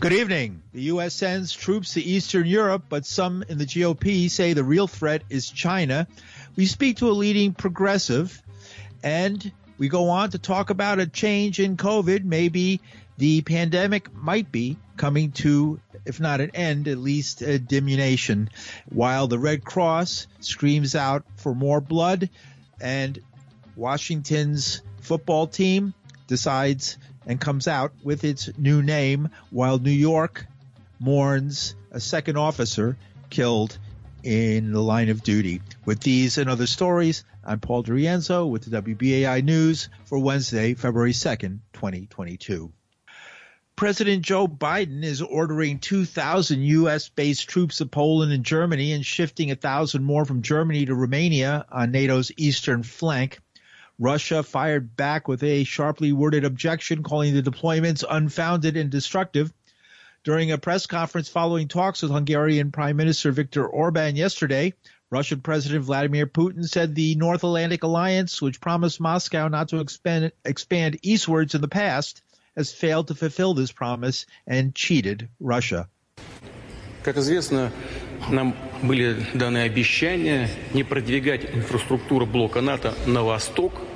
Good evening. The U.S. sends troops to Eastern Europe, but some in the GOP say the real threat is China. We speak to a leading progressive, and we go on to talk about a change in COVID. Maybe the pandemic might be coming to, if not an end, at least a diminution, while the Red Cross screams out for more blood and Washington's football team decides and comes out with its new name while New York mourns a second officer killed in the line of duty. With these and other stories, I'm Paul DiRienzo with the WBAI News for Wednesday, February 2nd, 2022. President Joe Biden is ordering 2,000 U.S. based troops to Poland and Germany and shifting 1,000 more from Germany to Romania on NATO's eastern flank. Russia fired back with a sharply worded objection, calling the deployments unfounded and destructive. During a press conference following talks with Hungarian Prime Minister Viktor Orban yesterday, Russian President Vladimir Putin said the North Atlantic Alliance, which promised Moscow not to expand, expand eastwards in the past, has failed to fulfill this promise and cheated Russia. Как известно, нам были даны обещания не продвигать инфраструктуру блока НАТО на восток –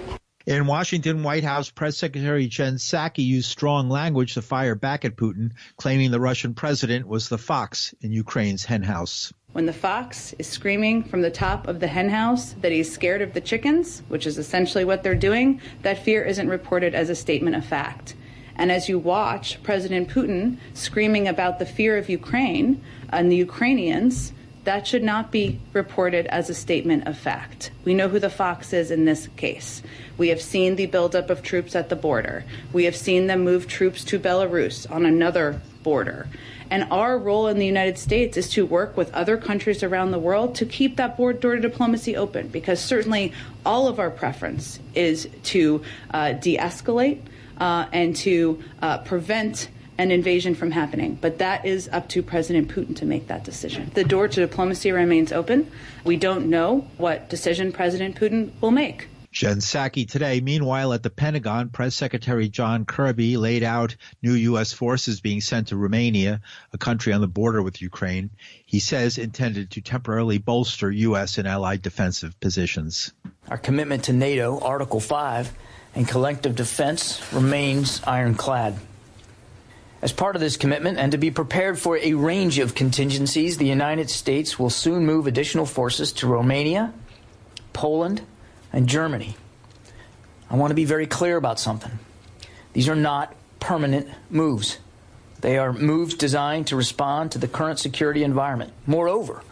in Washington, White House Press Secretary Jen Psaki used strong language to fire back at Putin, claiming the Russian president was the fox in Ukraine's henhouse. When the fox is screaming from the top of the henhouse that he's scared of the chickens, which is essentially what they're doing, that fear isn't reported as a statement of fact. And as you watch President Putin screaming about the fear of Ukraine and the Ukrainians, that should not be reported as a statement of fact. We know who the fox is in this case. We have seen the buildup of troops at the border. We have seen them move troops to Belarus on another border. And our role in the United States is to work with other countries around the world to keep that border to diplomacy open, because certainly all of our preference is to uh, de escalate uh, and to uh, prevent an invasion from happening. But that is up to President Putin to make that decision. The door to diplomacy remains open. We don't know what decision President Putin will make. Jen Psaki today. Meanwhile, at the Pentagon, Press Secretary John Kirby laid out new U.S. forces being sent to Romania, a country on the border with Ukraine. He says intended to temporarily bolster U.S. and allied defensive positions. Our commitment to NATO, Article 5, and collective defense remains ironclad. As part of this commitment and to be prepared for a range of contingencies, the United States will soon move additional forces to Romania, Poland, and Germany. I want to be very clear about something. These are not permanent moves. They are moves designed to respond to the current security environment. Moreover,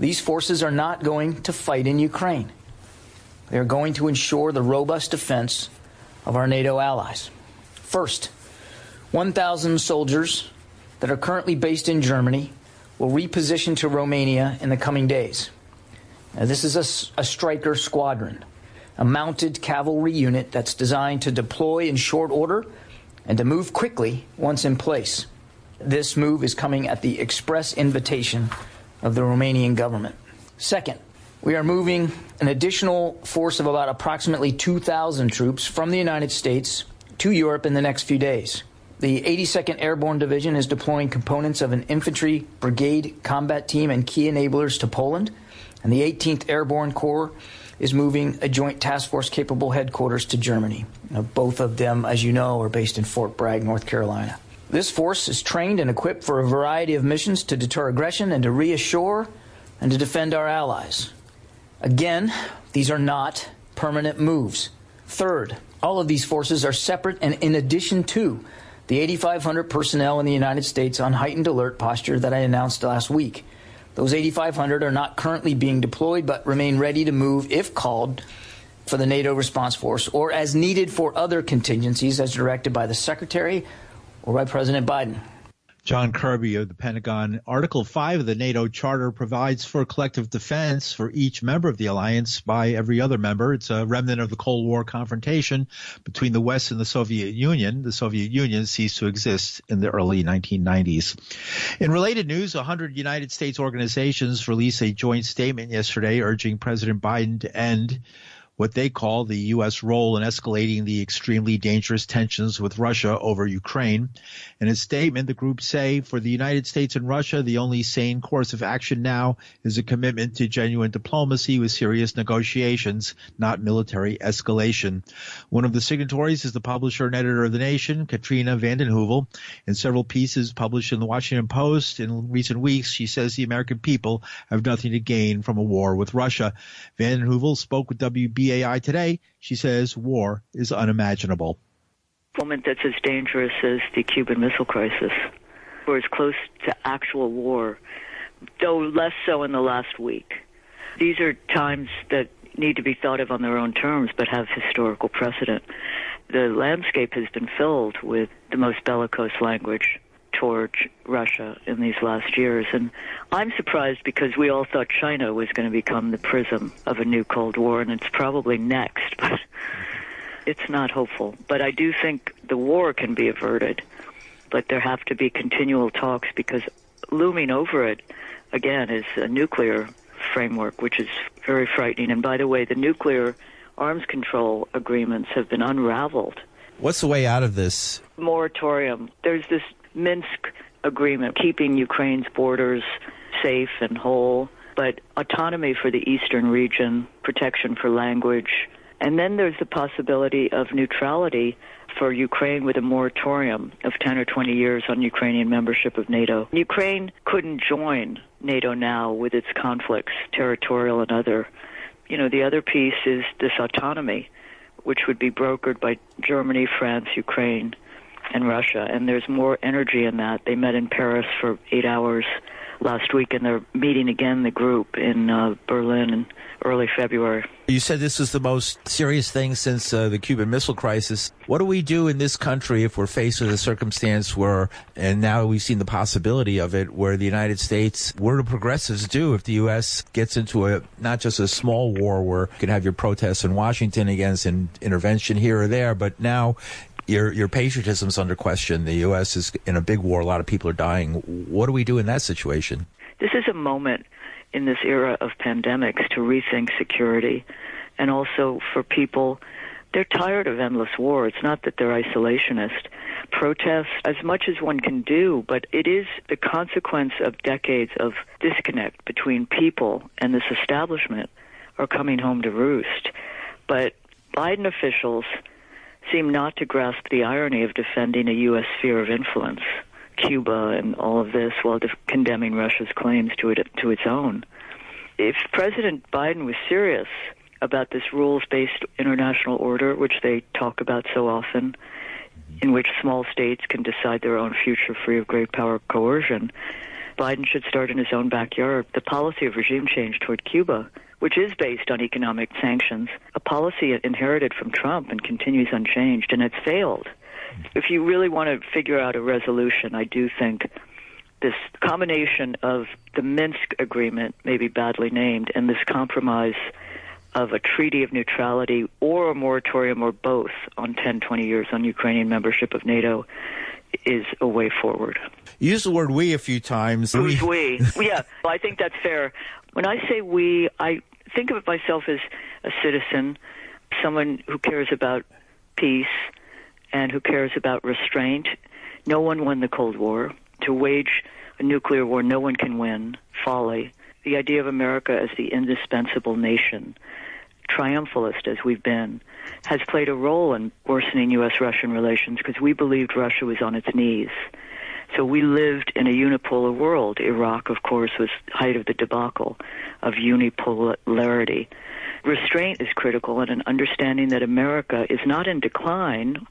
these forces are not going to fight in Ukraine. They are going to ensure the robust defense of our NATO allies. First, 1,000 soldiers that are currently based in Germany will reposition to Romania in the coming days. Now, this is a, a Stryker squadron, a mounted cavalry unit that's designed to deploy in short order and to move quickly once in place. This move is coming at the express invitation of the Romanian government. Second, we are moving an additional force of about approximately 2,000 troops from the United States to Europe in the next few days. The 82nd Airborne Division is deploying components of an infantry brigade combat team and key enablers to Poland, and the 18th Airborne Corps is moving a joint task force capable headquarters to Germany. Now, both of them, as you know, are based in Fort Bragg, North Carolina. This force is trained and equipped for a variety of missions to deter aggression and to reassure and to defend our allies. Again, these are not permanent moves. Third, all of these forces are separate and in addition to the 8,500 personnel in the United States on heightened alert posture that I announced last week. Those 8,500 are not currently being deployed, but remain ready to move if called for the NATO response force or as needed for other contingencies as directed by the Secretary or by President Biden. John Kirby of the Pentagon. Article 5 of the NATO Charter provides for collective defense for each member of the alliance by every other member. It's a remnant of the Cold War confrontation between the West and the Soviet Union. The Soviet Union ceased to exist in the early 1990s. In related news, 100 United States organizations released a joint statement yesterday urging President Biden to end what they call the U.S. role in escalating the extremely dangerous tensions with Russia over Ukraine. In a statement, the group say for the United States and Russia, the only sane course of action now is a commitment to genuine diplomacy with serious negotiations, not military escalation. One of the signatories is the publisher and editor of The Nation, Katrina vanden Heuvel. In several pieces published in the Washington Post in recent weeks, she says the American people have nothing to gain from a war with Russia. vanden Heuvel spoke with WBAI today. She says war is unimaginable. Moment that's as dangerous as the Cuban Missile Crisis, or as close to actual war, though less so in the last week. These are times that need to be thought of on their own terms, but have historical precedent. The landscape has been filled with the most bellicose language towards Russia in these last years. And I'm surprised because we all thought China was going to become the prism of a new Cold War, and it's probably next, but it's not hopeful. But I do think the war can be averted, but there have to be continual talks because looming over it, again, is a nuclear framework, which is very frightening. And by the way, the nuclear arms control agreements have been unraveled. What's the way out of this? Moratorium. There's this Minsk agreement keeping Ukraine's borders safe and whole, but autonomy for the eastern region, protection for language, and then there's the possibility of neutrality for Ukraine with a moratorium of 10 or 20 years on Ukrainian membership of NATO. Ukraine couldn't join NATO now with its conflicts, territorial and other. You know, the other piece is this autonomy, which would be brokered by Germany, France, Ukraine, and Russia. And there's more energy in that. They met in Paris for eight hours last week, and they're meeting again, the group, in uh, Berlin in early February. You said this is the most serious thing since uh, the Cuban Missile Crisis. What do we do in this country if we're faced with a circumstance where, and now we've seen the possibility of it, where the United States, what do progressives do if the U.S. gets into a not just a small war where you can have your protests in Washington against an intervention here or there, but now your your patriotism's under question. The U.S. is in a big war. A lot of people are dying. What do we do in that situation? This is a moment in this era of pandemics to rethink security, and also for people. They're tired of endless war. It's not that they're isolationist. Protest as much as one can do, but it is the consequence of decades of disconnect between people and this establishment are coming home to roost. But Biden officials seem not to grasp the irony of defending a U.S. sphere of influence, Cuba and all of this, while de- condemning Russia's claims to it to its own. If President Biden was serious about this rules-based international order, which they talk about so often, in which small states can decide their own future free of great power coercion, Biden should start in his own backyard. The policy of regime change toward Cuba which is based on economic sanctions, a policy inherited from Trump and continues unchanged, and it's failed. If you really want to figure out a resolution, I do think this combination of the Minsk agreement, maybe badly named, and this compromise of a treaty of neutrality or a moratorium or both on 10, 20 years on Ukrainian membership of NATO is a way forward. You use the word we a few times. Who's we? yeah, well, I think that's fair. When I say we, I think of myself as a citizen, someone who cares about peace and who cares about restraint. No one won the Cold War. To wage a nuclear war, no one can win. Folly. The idea of America as the indispensable nation, triumphalist as we've been, has played a role in worsening U.S. Russian relations because we believed Russia was on its knees. So we lived in a unipolar world. Iraq, of course, was height of the debacle of unipolarity. Restraint is critical and an understanding that America is not in decline,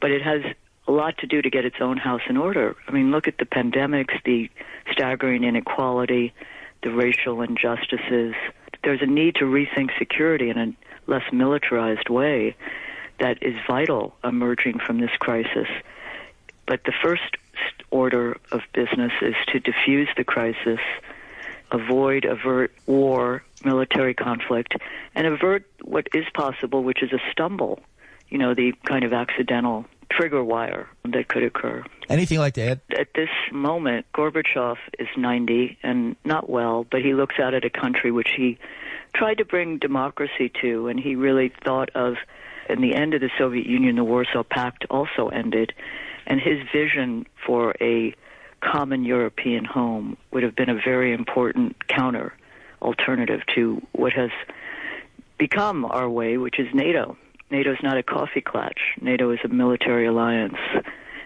but it has a lot to do to get its own house in order. I mean, look at the pandemics, the staggering inequality, the racial injustices. There's a need to rethink security in a less militarized way that is vital emerging from this crisis. But the first order of business is to diffuse the crisis, avoid, avert war, military conflict, and avert what is possible, which is a stumble, you know, the kind of accidental trigger wire that could occur. Anything like that? At this moment, Gorbachev is 90 and not well, but he looks out at a country which he tried to bring democracy to, and he really thought of, in the end of the Soviet Union, the Warsaw Pact also ended, and his vision for a common European home would have been a very important counter alternative to what has become our way, which is NATO. NATO is not a coffee clutch. NATO is a military alliance,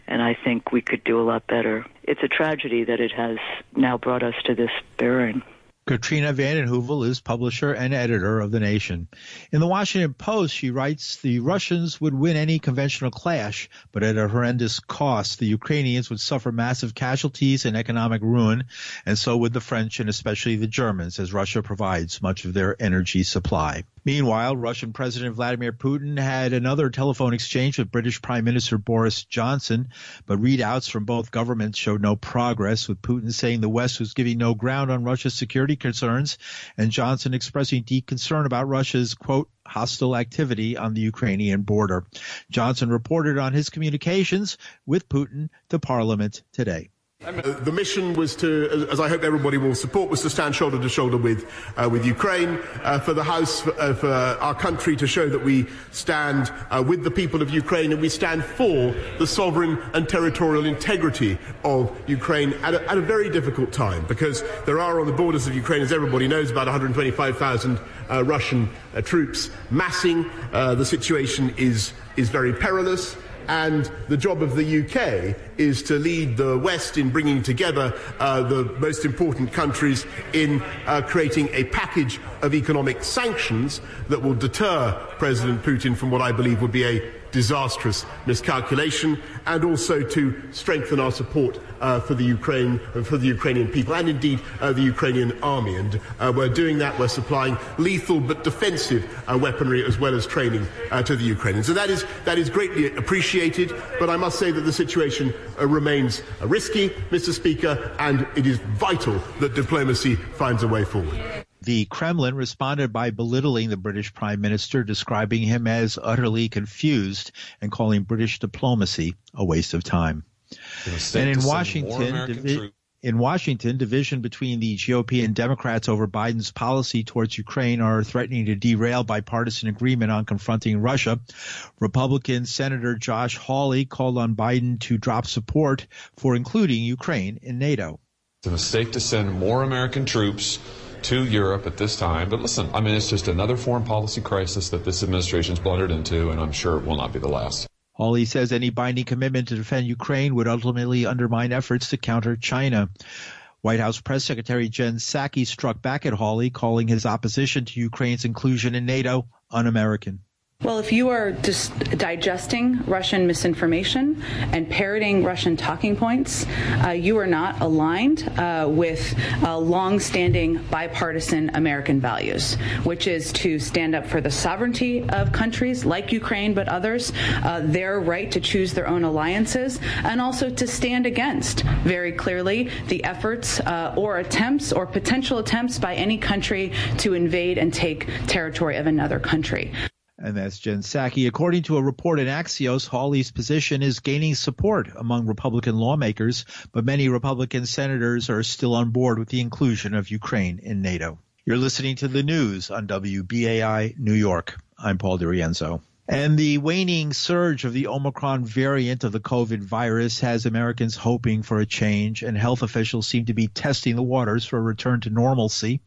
and I think we could do a lot better. It's a tragedy that it has now brought us to this bearing. Katrina vanden Heuvel is publisher and editor of The Nation. In the Washington Post, she writes the Russians would win any conventional clash, but at a horrendous cost. The Ukrainians would suffer massive casualties and economic ruin, and so would the French and especially the Germans, as Russia provides much of their energy supply. Meanwhile, Russian President Vladimir Putin had another telephone exchange with British Prime Minister Boris Johnson, but readouts from both governments showed no progress, with Putin saying the West was giving no ground on Russia's security concerns, and Johnson expressing deep concern about Russia's, quote, hostile activity on the Ukrainian border. Johnson reported on his communications with Putin to Parliament today. Uh, the mission was to, as I hope everybody will support, was to stand shoulder to shoulder with, uh, with Ukraine, uh, for the House, uh, for, our country to show that we stand uh, with the people of Ukraine and we stand for the sovereign and territorial integrity of Ukraine at a, at a very difficult time because there are on the borders of Ukraine, as everybody knows, about 125,000 uh, Russian troops massing. the situation is, is very perilous. And the job of the UK is to lead the West in bringing together uh, the most important countries in uh, creating a package of economic sanctions that will deter President Putin from what I believe would be a disastrous miscalculation, and also to strengthen our support uh, for the Ukraine, uh, for the Ukrainian people, and indeed uh, the Ukrainian army. And uh, we're doing that. We're supplying lethal but defensive uh, weaponry as well as training uh, to the Ukrainians. So that is that is greatly appreciated. But I must say that the situation remains risky, Mr. Speaker, and it is vital that diplomacy finds a way forward. The Kremlin responded by belittling the British Prime Minister, describing him as utterly confused and calling British diplomacy a waste of time. And in Washington, in Washington, division between the GOP and Democrats over Biden's policy towards Ukraine are threatening to derail bipartisan agreement on confronting Russia. Republican Senator Josh Hawley called on Biden to drop support for including Ukraine in NATO. It's a mistake to send more American troops to Europe at this time. But listen, I mean, it's just another foreign policy crisis that this administration's blundered into, and I'm sure it will not be the last. Hawley says any binding commitment to defend Ukraine would ultimately undermine efforts to counter China. White House Press Secretary Jen Psaki struck back at Hawley, calling his opposition to Ukraine's inclusion in NATO un-American. Well, if you are just digesting Russian misinformation and parroting Russian talking points, uh, you are not aligned uh, with uh, long-standing bipartisan American values, which is to stand up for the sovereignty of countries like Ukraine, but others, uh, their right to choose their own alliances, and also to stand against, very clearly, the efforts uh, or attempts or potential attempts by any country to invade and take territory of another country. And that's Jen Psaki. According to a report in Axios, Hawley's position is gaining support among Republican lawmakers, but many Republican senators are still on board with the inclusion of Ukraine in NATO. You're listening to the news on WBAI New York. I'm Paul DiRienzo. And the waning surge of the Omicron variant of the COVID virus has Americans hoping for a change, and health officials seem to be testing the waters for a return to normalcy.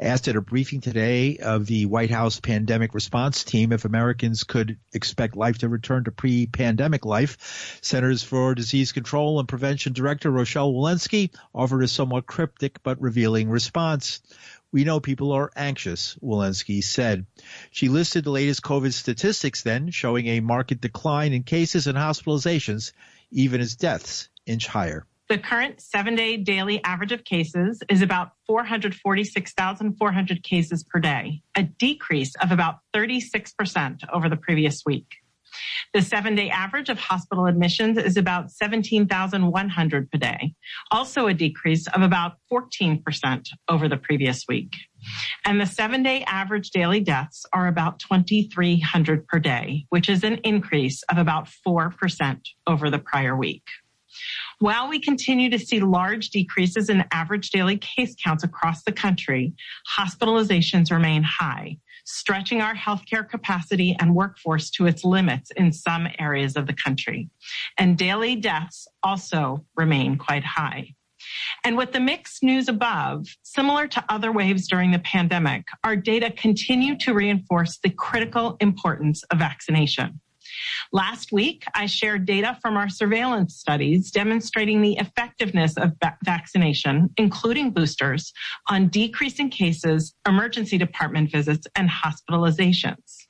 Asked at a briefing today of the White House pandemic response team if Americans could expect life to return to pre pandemic life, Centers for Disease Control and Prevention Director Rochelle Walensky offered a somewhat cryptic but revealing response. We know people are anxious, Walensky said. She listed the latest COVID statistics then, showing a marked decline in cases and hospitalizations, even as deaths inch higher. The current seven day daily average of cases is about 446,400 cases per day, a decrease of about 36% over the previous week. The seven day average of hospital admissions is about 17,100 per day, also a decrease of about 14% over the previous week. And the seven day average daily deaths are about 2,300 per day, which is an increase of about 4% over the prior week. While we continue to see large decreases in average daily case counts across the country, hospitalizations remain high, stretching our healthcare capacity and workforce to its limits in some areas of the country. And daily deaths also remain quite high. And with the mixed news above, similar to other waves during the pandemic, our data continue to reinforce the critical importance of vaccination. Last week, I shared data from our surveillance studies demonstrating the effectiveness of va- vaccination, including boosters, on decreasing cases, emergency department visits, and hospitalizations.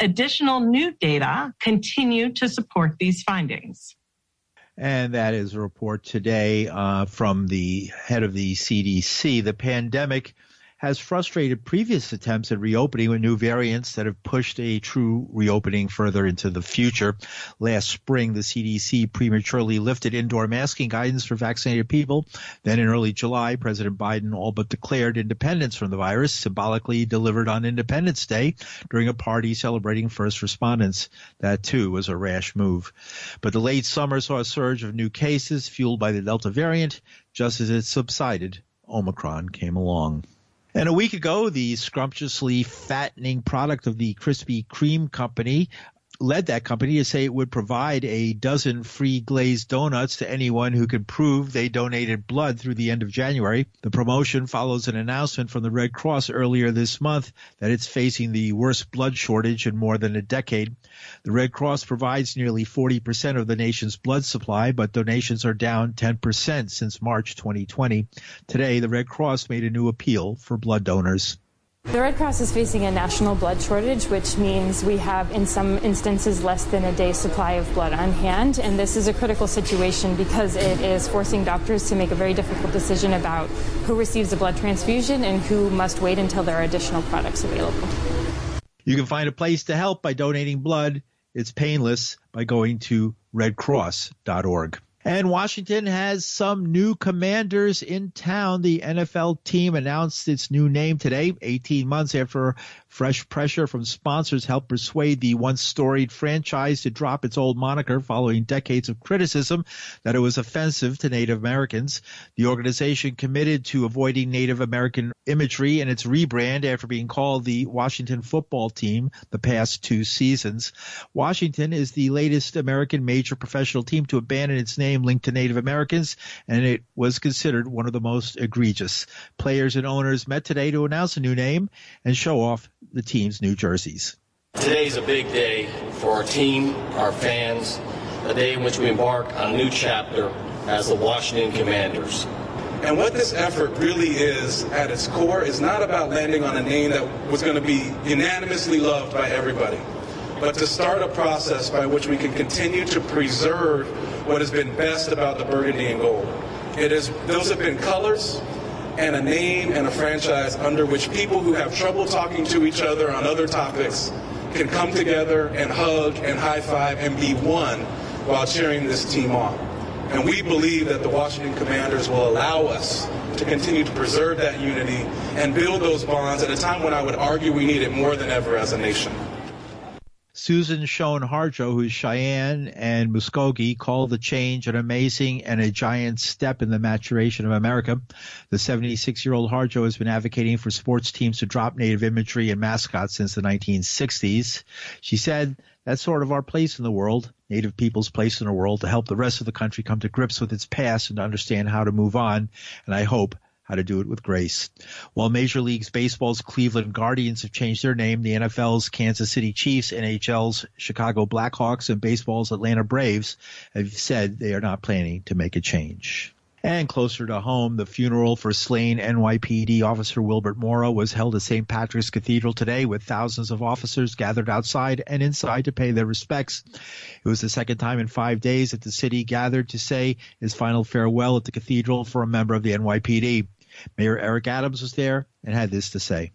Additional new data continue to support these findings. And that is a report today uh, from the head of the CDC. The pandemic has frustrated previous attempts at reopening with new variants that have pushed a true reopening further into the future. Last spring, the CDC prematurely lifted indoor masking guidance for vaccinated people. Then in early July, President Biden all but declared independence from the virus, symbolically delivered on Independence Day during a party celebrating first responders. That too was a rash move. But the late summer saw a surge of new cases fueled by the Delta variant. Just as it subsided, Omicron came along. And a week ago, the scrumptiously fattening product of the Krispy Kreme company led that company to say it would provide a dozen free glazed donuts to anyone who could prove they donated blood through the end of January. The promotion follows an announcement from the Red Cross earlier this month that it's facing the worst blood shortage in more than a decade. The Red Cross provides nearly 40% of the nation's blood supply, but donations are down 10% since March 2020. Today, the Red Cross made a new appeal for blood donors. The Red Cross is facing a national blood shortage, which means we have, in some instances, less than a day's supply of blood on hand. And this is a critical situation because it is forcing doctors to make a very difficult decision about who receives a blood transfusion and who must wait until there are additional products available. You can find a place to help by donating blood. It's painless by going to redcross.org. And Washington has some new commanders in town. The NFL team announced its new name today, 18 months after Fresh pressure from sponsors helped persuade the once storied franchise to drop its old moniker following decades of criticism that it was offensive to Native Americans. The organization committed to avoiding Native American imagery in its rebrand after being called the Washington football team the past two seasons. Washington is the latest American major professional team to abandon its name linked to Native Americans, and it was considered one of the most egregious. Players and owners met today to announce a new name and show off the team's new jerseys. Today's a big day for our team, our fans, a day in which we embark on a new chapter as the Washington Commanders. And what this effort really is at its core is not about landing on a name that was going to be unanimously loved by everybody, but to start a process by which we can continue to preserve what has been best about the burgundy and gold. It is those have been colors and a name and a franchise under which people who have trouble talking to each other on other topics can come together and hug and high five and be one while cheering this team on. And we believe that the Washington Commanders will allow us to continue to preserve that unity and build those bonds at a time when I would argue we need it more than ever as a nation. Suzan Shown Harjo, who's Cheyenne and Muskogee, called the change an amazing and a giant step in the maturation of America. The 76 year old Harjo has been advocating for sports teams to drop native imagery and mascots since the 1960s. She said, that's sort of our place in the world, Native people's place in the world, to help the rest of the country come to grips with its past and to understand how to move on. And I hope how to do it with grace. While Major League Baseball's Cleveland Guardians have changed their name, the NFL's Kansas City Chiefs, NHL's Chicago Blackhawks, and baseball's Atlanta Braves have said they are not planning to make a change. And closer to home, the funeral for slain NYPD officer Wilbert Mora was held at St. Patrick's Cathedral today with thousands of officers gathered outside and inside to pay their respects. It was the second time in five days that the city gathered to say his final farewell at the cathedral for a member of the NYPD. Mayor Eric Adams was there and had this to say.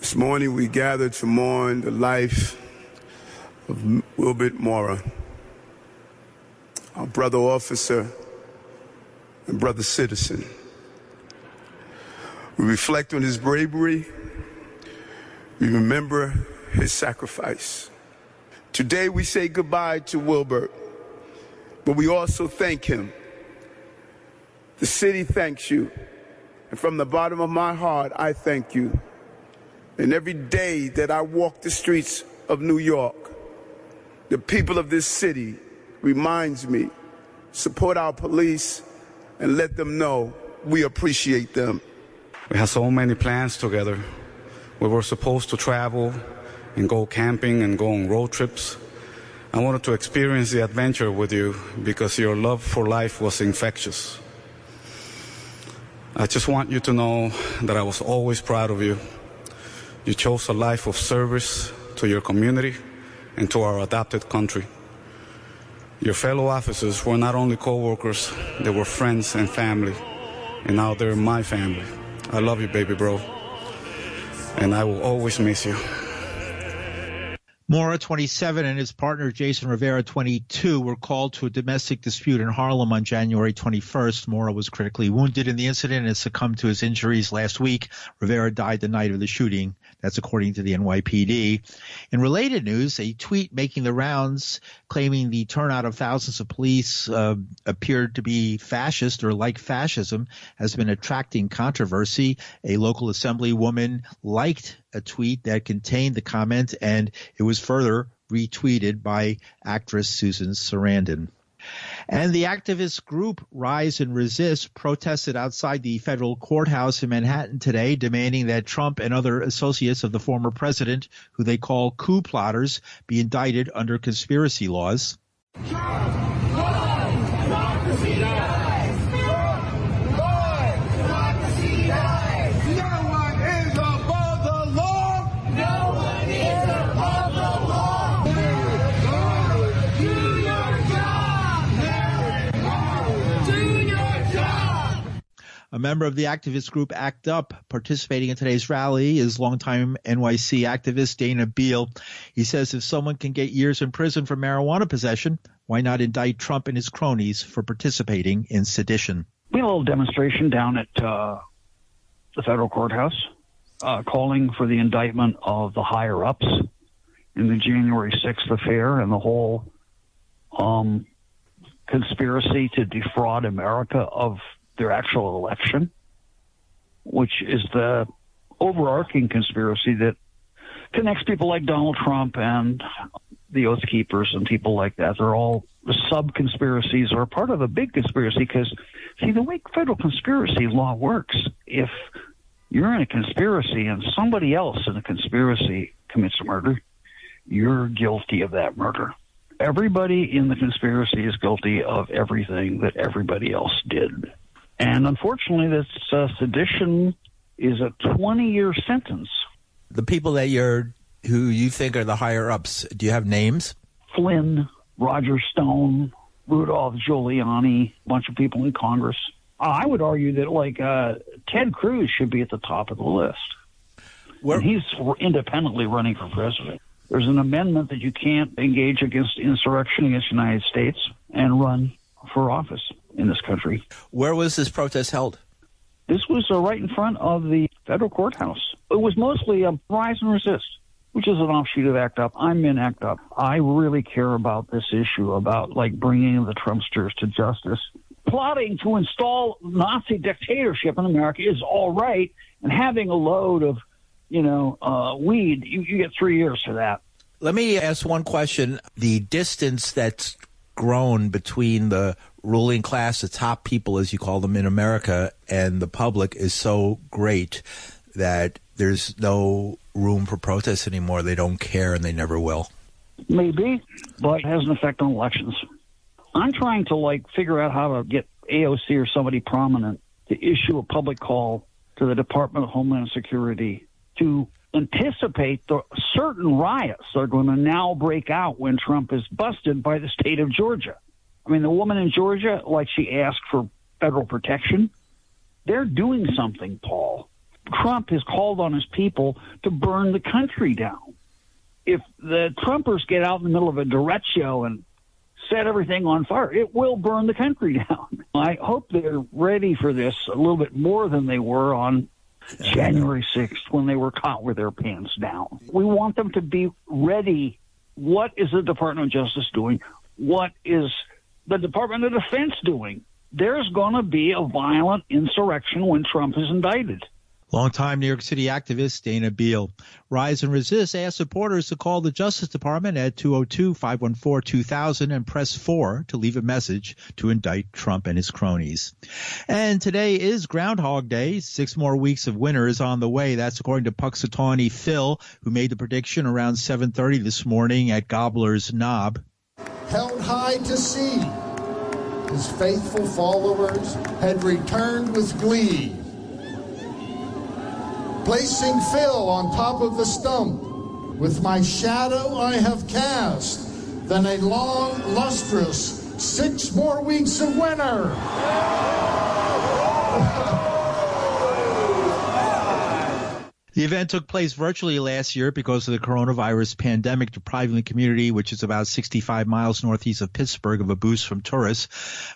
This morning we gathered to mourn the life of Wilbert Mora, our brother officer and brother citizen. We reflect on his bravery. We remember his sacrifice. Today we say goodbye to Wilbert, but we also thank him. The city thanks you. And from the bottom of my heart, I thank you. And every day that I walk the streets of New York, the people of this city reminds me, support our police and let them know we appreciate them. We had so many plans together. We were supposed to travel and go camping and go on road trips. I wanted to experience the adventure with you because your love for life was infectious. I just want you to know that I was always proud of you. You chose a life of service to your community and to our adopted country. Your fellow officers were not only co-workers, they were friends and family. And now they're my family. I love you, baby bro. And I will always miss you. Mora, 27, and his partner Jason Rivera, 22, were called to a domestic dispute in Harlem on January 21st. Mora was critically wounded in the incident and succumbed to his injuries last week. Rivera died the night of the shooting. That's according to the NYPD. In related news, a tweet making the rounds claiming the turnout of thousands of police uh, appeared to be fascist or like fascism has been attracting controversy. A local assemblywoman liked a tweet that contained the comment, and it was further retweeted by actress Susan Sarandon. And the activist group Rise and Resist protested outside the federal courthouse in Manhattan today, demanding that Trump and other associates of the former president, who they call coup plotters, be indicted under conspiracy laws. A member of the activist group ACT UP participating in today's rally is longtime NYC activist Dana Beal. He says if someone can get years in prison for marijuana possession, why not indict Trump and his cronies for participating in sedition? We had a little demonstration down at uh, the federal courthouse uh, calling for the indictment of the higher ups in the January 6th affair and the whole um, conspiracy to defraud America of their actual election, which is the overarching conspiracy that connects people like Donald Trump and the Oath Keepers and people like that. They're all sub conspiracies or part of a big conspiracy because, see, the way federal conspiracy law works, if you're in a conspiracy and somebody else in a conspiracy commits murder, you're guilty of that murder. Everybody in the conspiracy is guilty of everything that everybody else did. And unfortunately, this uh, sedition is a 20 year sentence. The people that you're, who you think are the higher ups, do you have names? Flynn, Roger Stone, Rudolph Giuliani, a bunch of people in Congress. I would argue that, like, uh, Ted Cruz should be at the top of the list. Where- and he's independently running for president. There's an amendment that you can't engage against insurrection against the United States and run for office in this country. Where was this protest held? This was uh, right in front of the federal courthouse. It was mostly a rise and resist, which is an offshoot of ACT UP. I'm in ACT UP. I really care about this issue about like bringing the Trumpsters to justice. Plotting to install Nazi dictatorship in America is all right, and having a load of, you know, uh, weed, you, you get three years for that. Let me ask one question. The distance that's grown between the ruling class, the top people, as you call them in America, and the public is so great that there's no room for protest anymore. They don't care and they never will. Maybe, but it has an effect on elections. I'm trying to like figure out how to get AOC or somebody prominent to issue a public call to the Department of Homeland Security to anticipate the certain riots that are going to now break out when Trump is busted by the state of Georgia. I mean, the woman in Georgia, like she asked for federal protection, they're doing something, Paul. Trump has called on his people to burn the country down. If the Trumpers get out in the middle of a derecho and set everything on fire, it will burn the country down. I hope they're ready for this a little bit more than they were on January 6th when they were caught with their pants down. We want them to be ready. What is the Department of Justice doing? What is the Department of Defense doing? There's going to be a violent insurrection when Trump is indicted. Longtime New York City activist Dana Beal. Rise and Resist asked supporters to call the Justice Department at 202-514-2000 and press 4 to leave a message to indict Trump and his cronies. And today is Groundhog Day. Six more weeks of winter is on the way. That's according to Punxsutawney Phil, who made the prediction around 7.30 this morning at Gobbler's Knob. Held high to sea, his faithful followers had returned with glee placing Phil on top of the stump. With my shadow I have cast, then a long, lustrous six more weeks of winter. The event took place virtually last year because of the coronavirus pandemic, depriving the community, which is about 65 miles northeast of Pittsburgh, of a boost from tourists.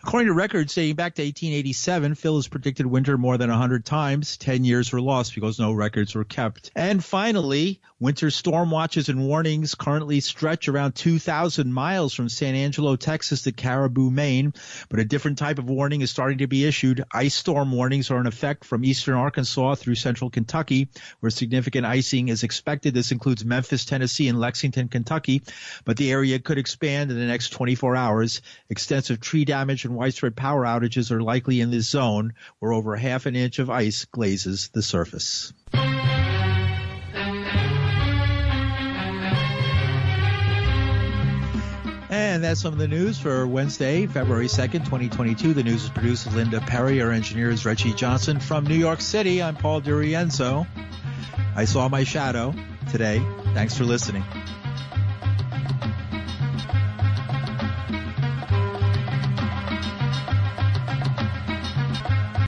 According to records dating back to 1887, Phil has predicted winter more than 100 times. 10 years were lost because no records were kept. And finally, winter storm watches and warnings currently stretch around 2,000 miles from San Angelo, Texas to Caribou, Maine. But a different type of warning is starting to be issued. Ice storm warnings are in effect from eastern Arkansas through central Kentucky, where significant icing is expected. This includes Memphis, Tennessee, and Lexington, Kentucky, but the area could expand in the next 24 hours. Extensive tree damage and widespread power outages are likely in this zone, where over half an inch of ice glazes the surface. And that's some of the news for Wednesday, February 2nd, 2022. The news is produced by Linda Perry. Our engineer is Reggie Johnson. From New York City, I'm Paul DiRienzo. I saw my shadow today. Thanks for listening.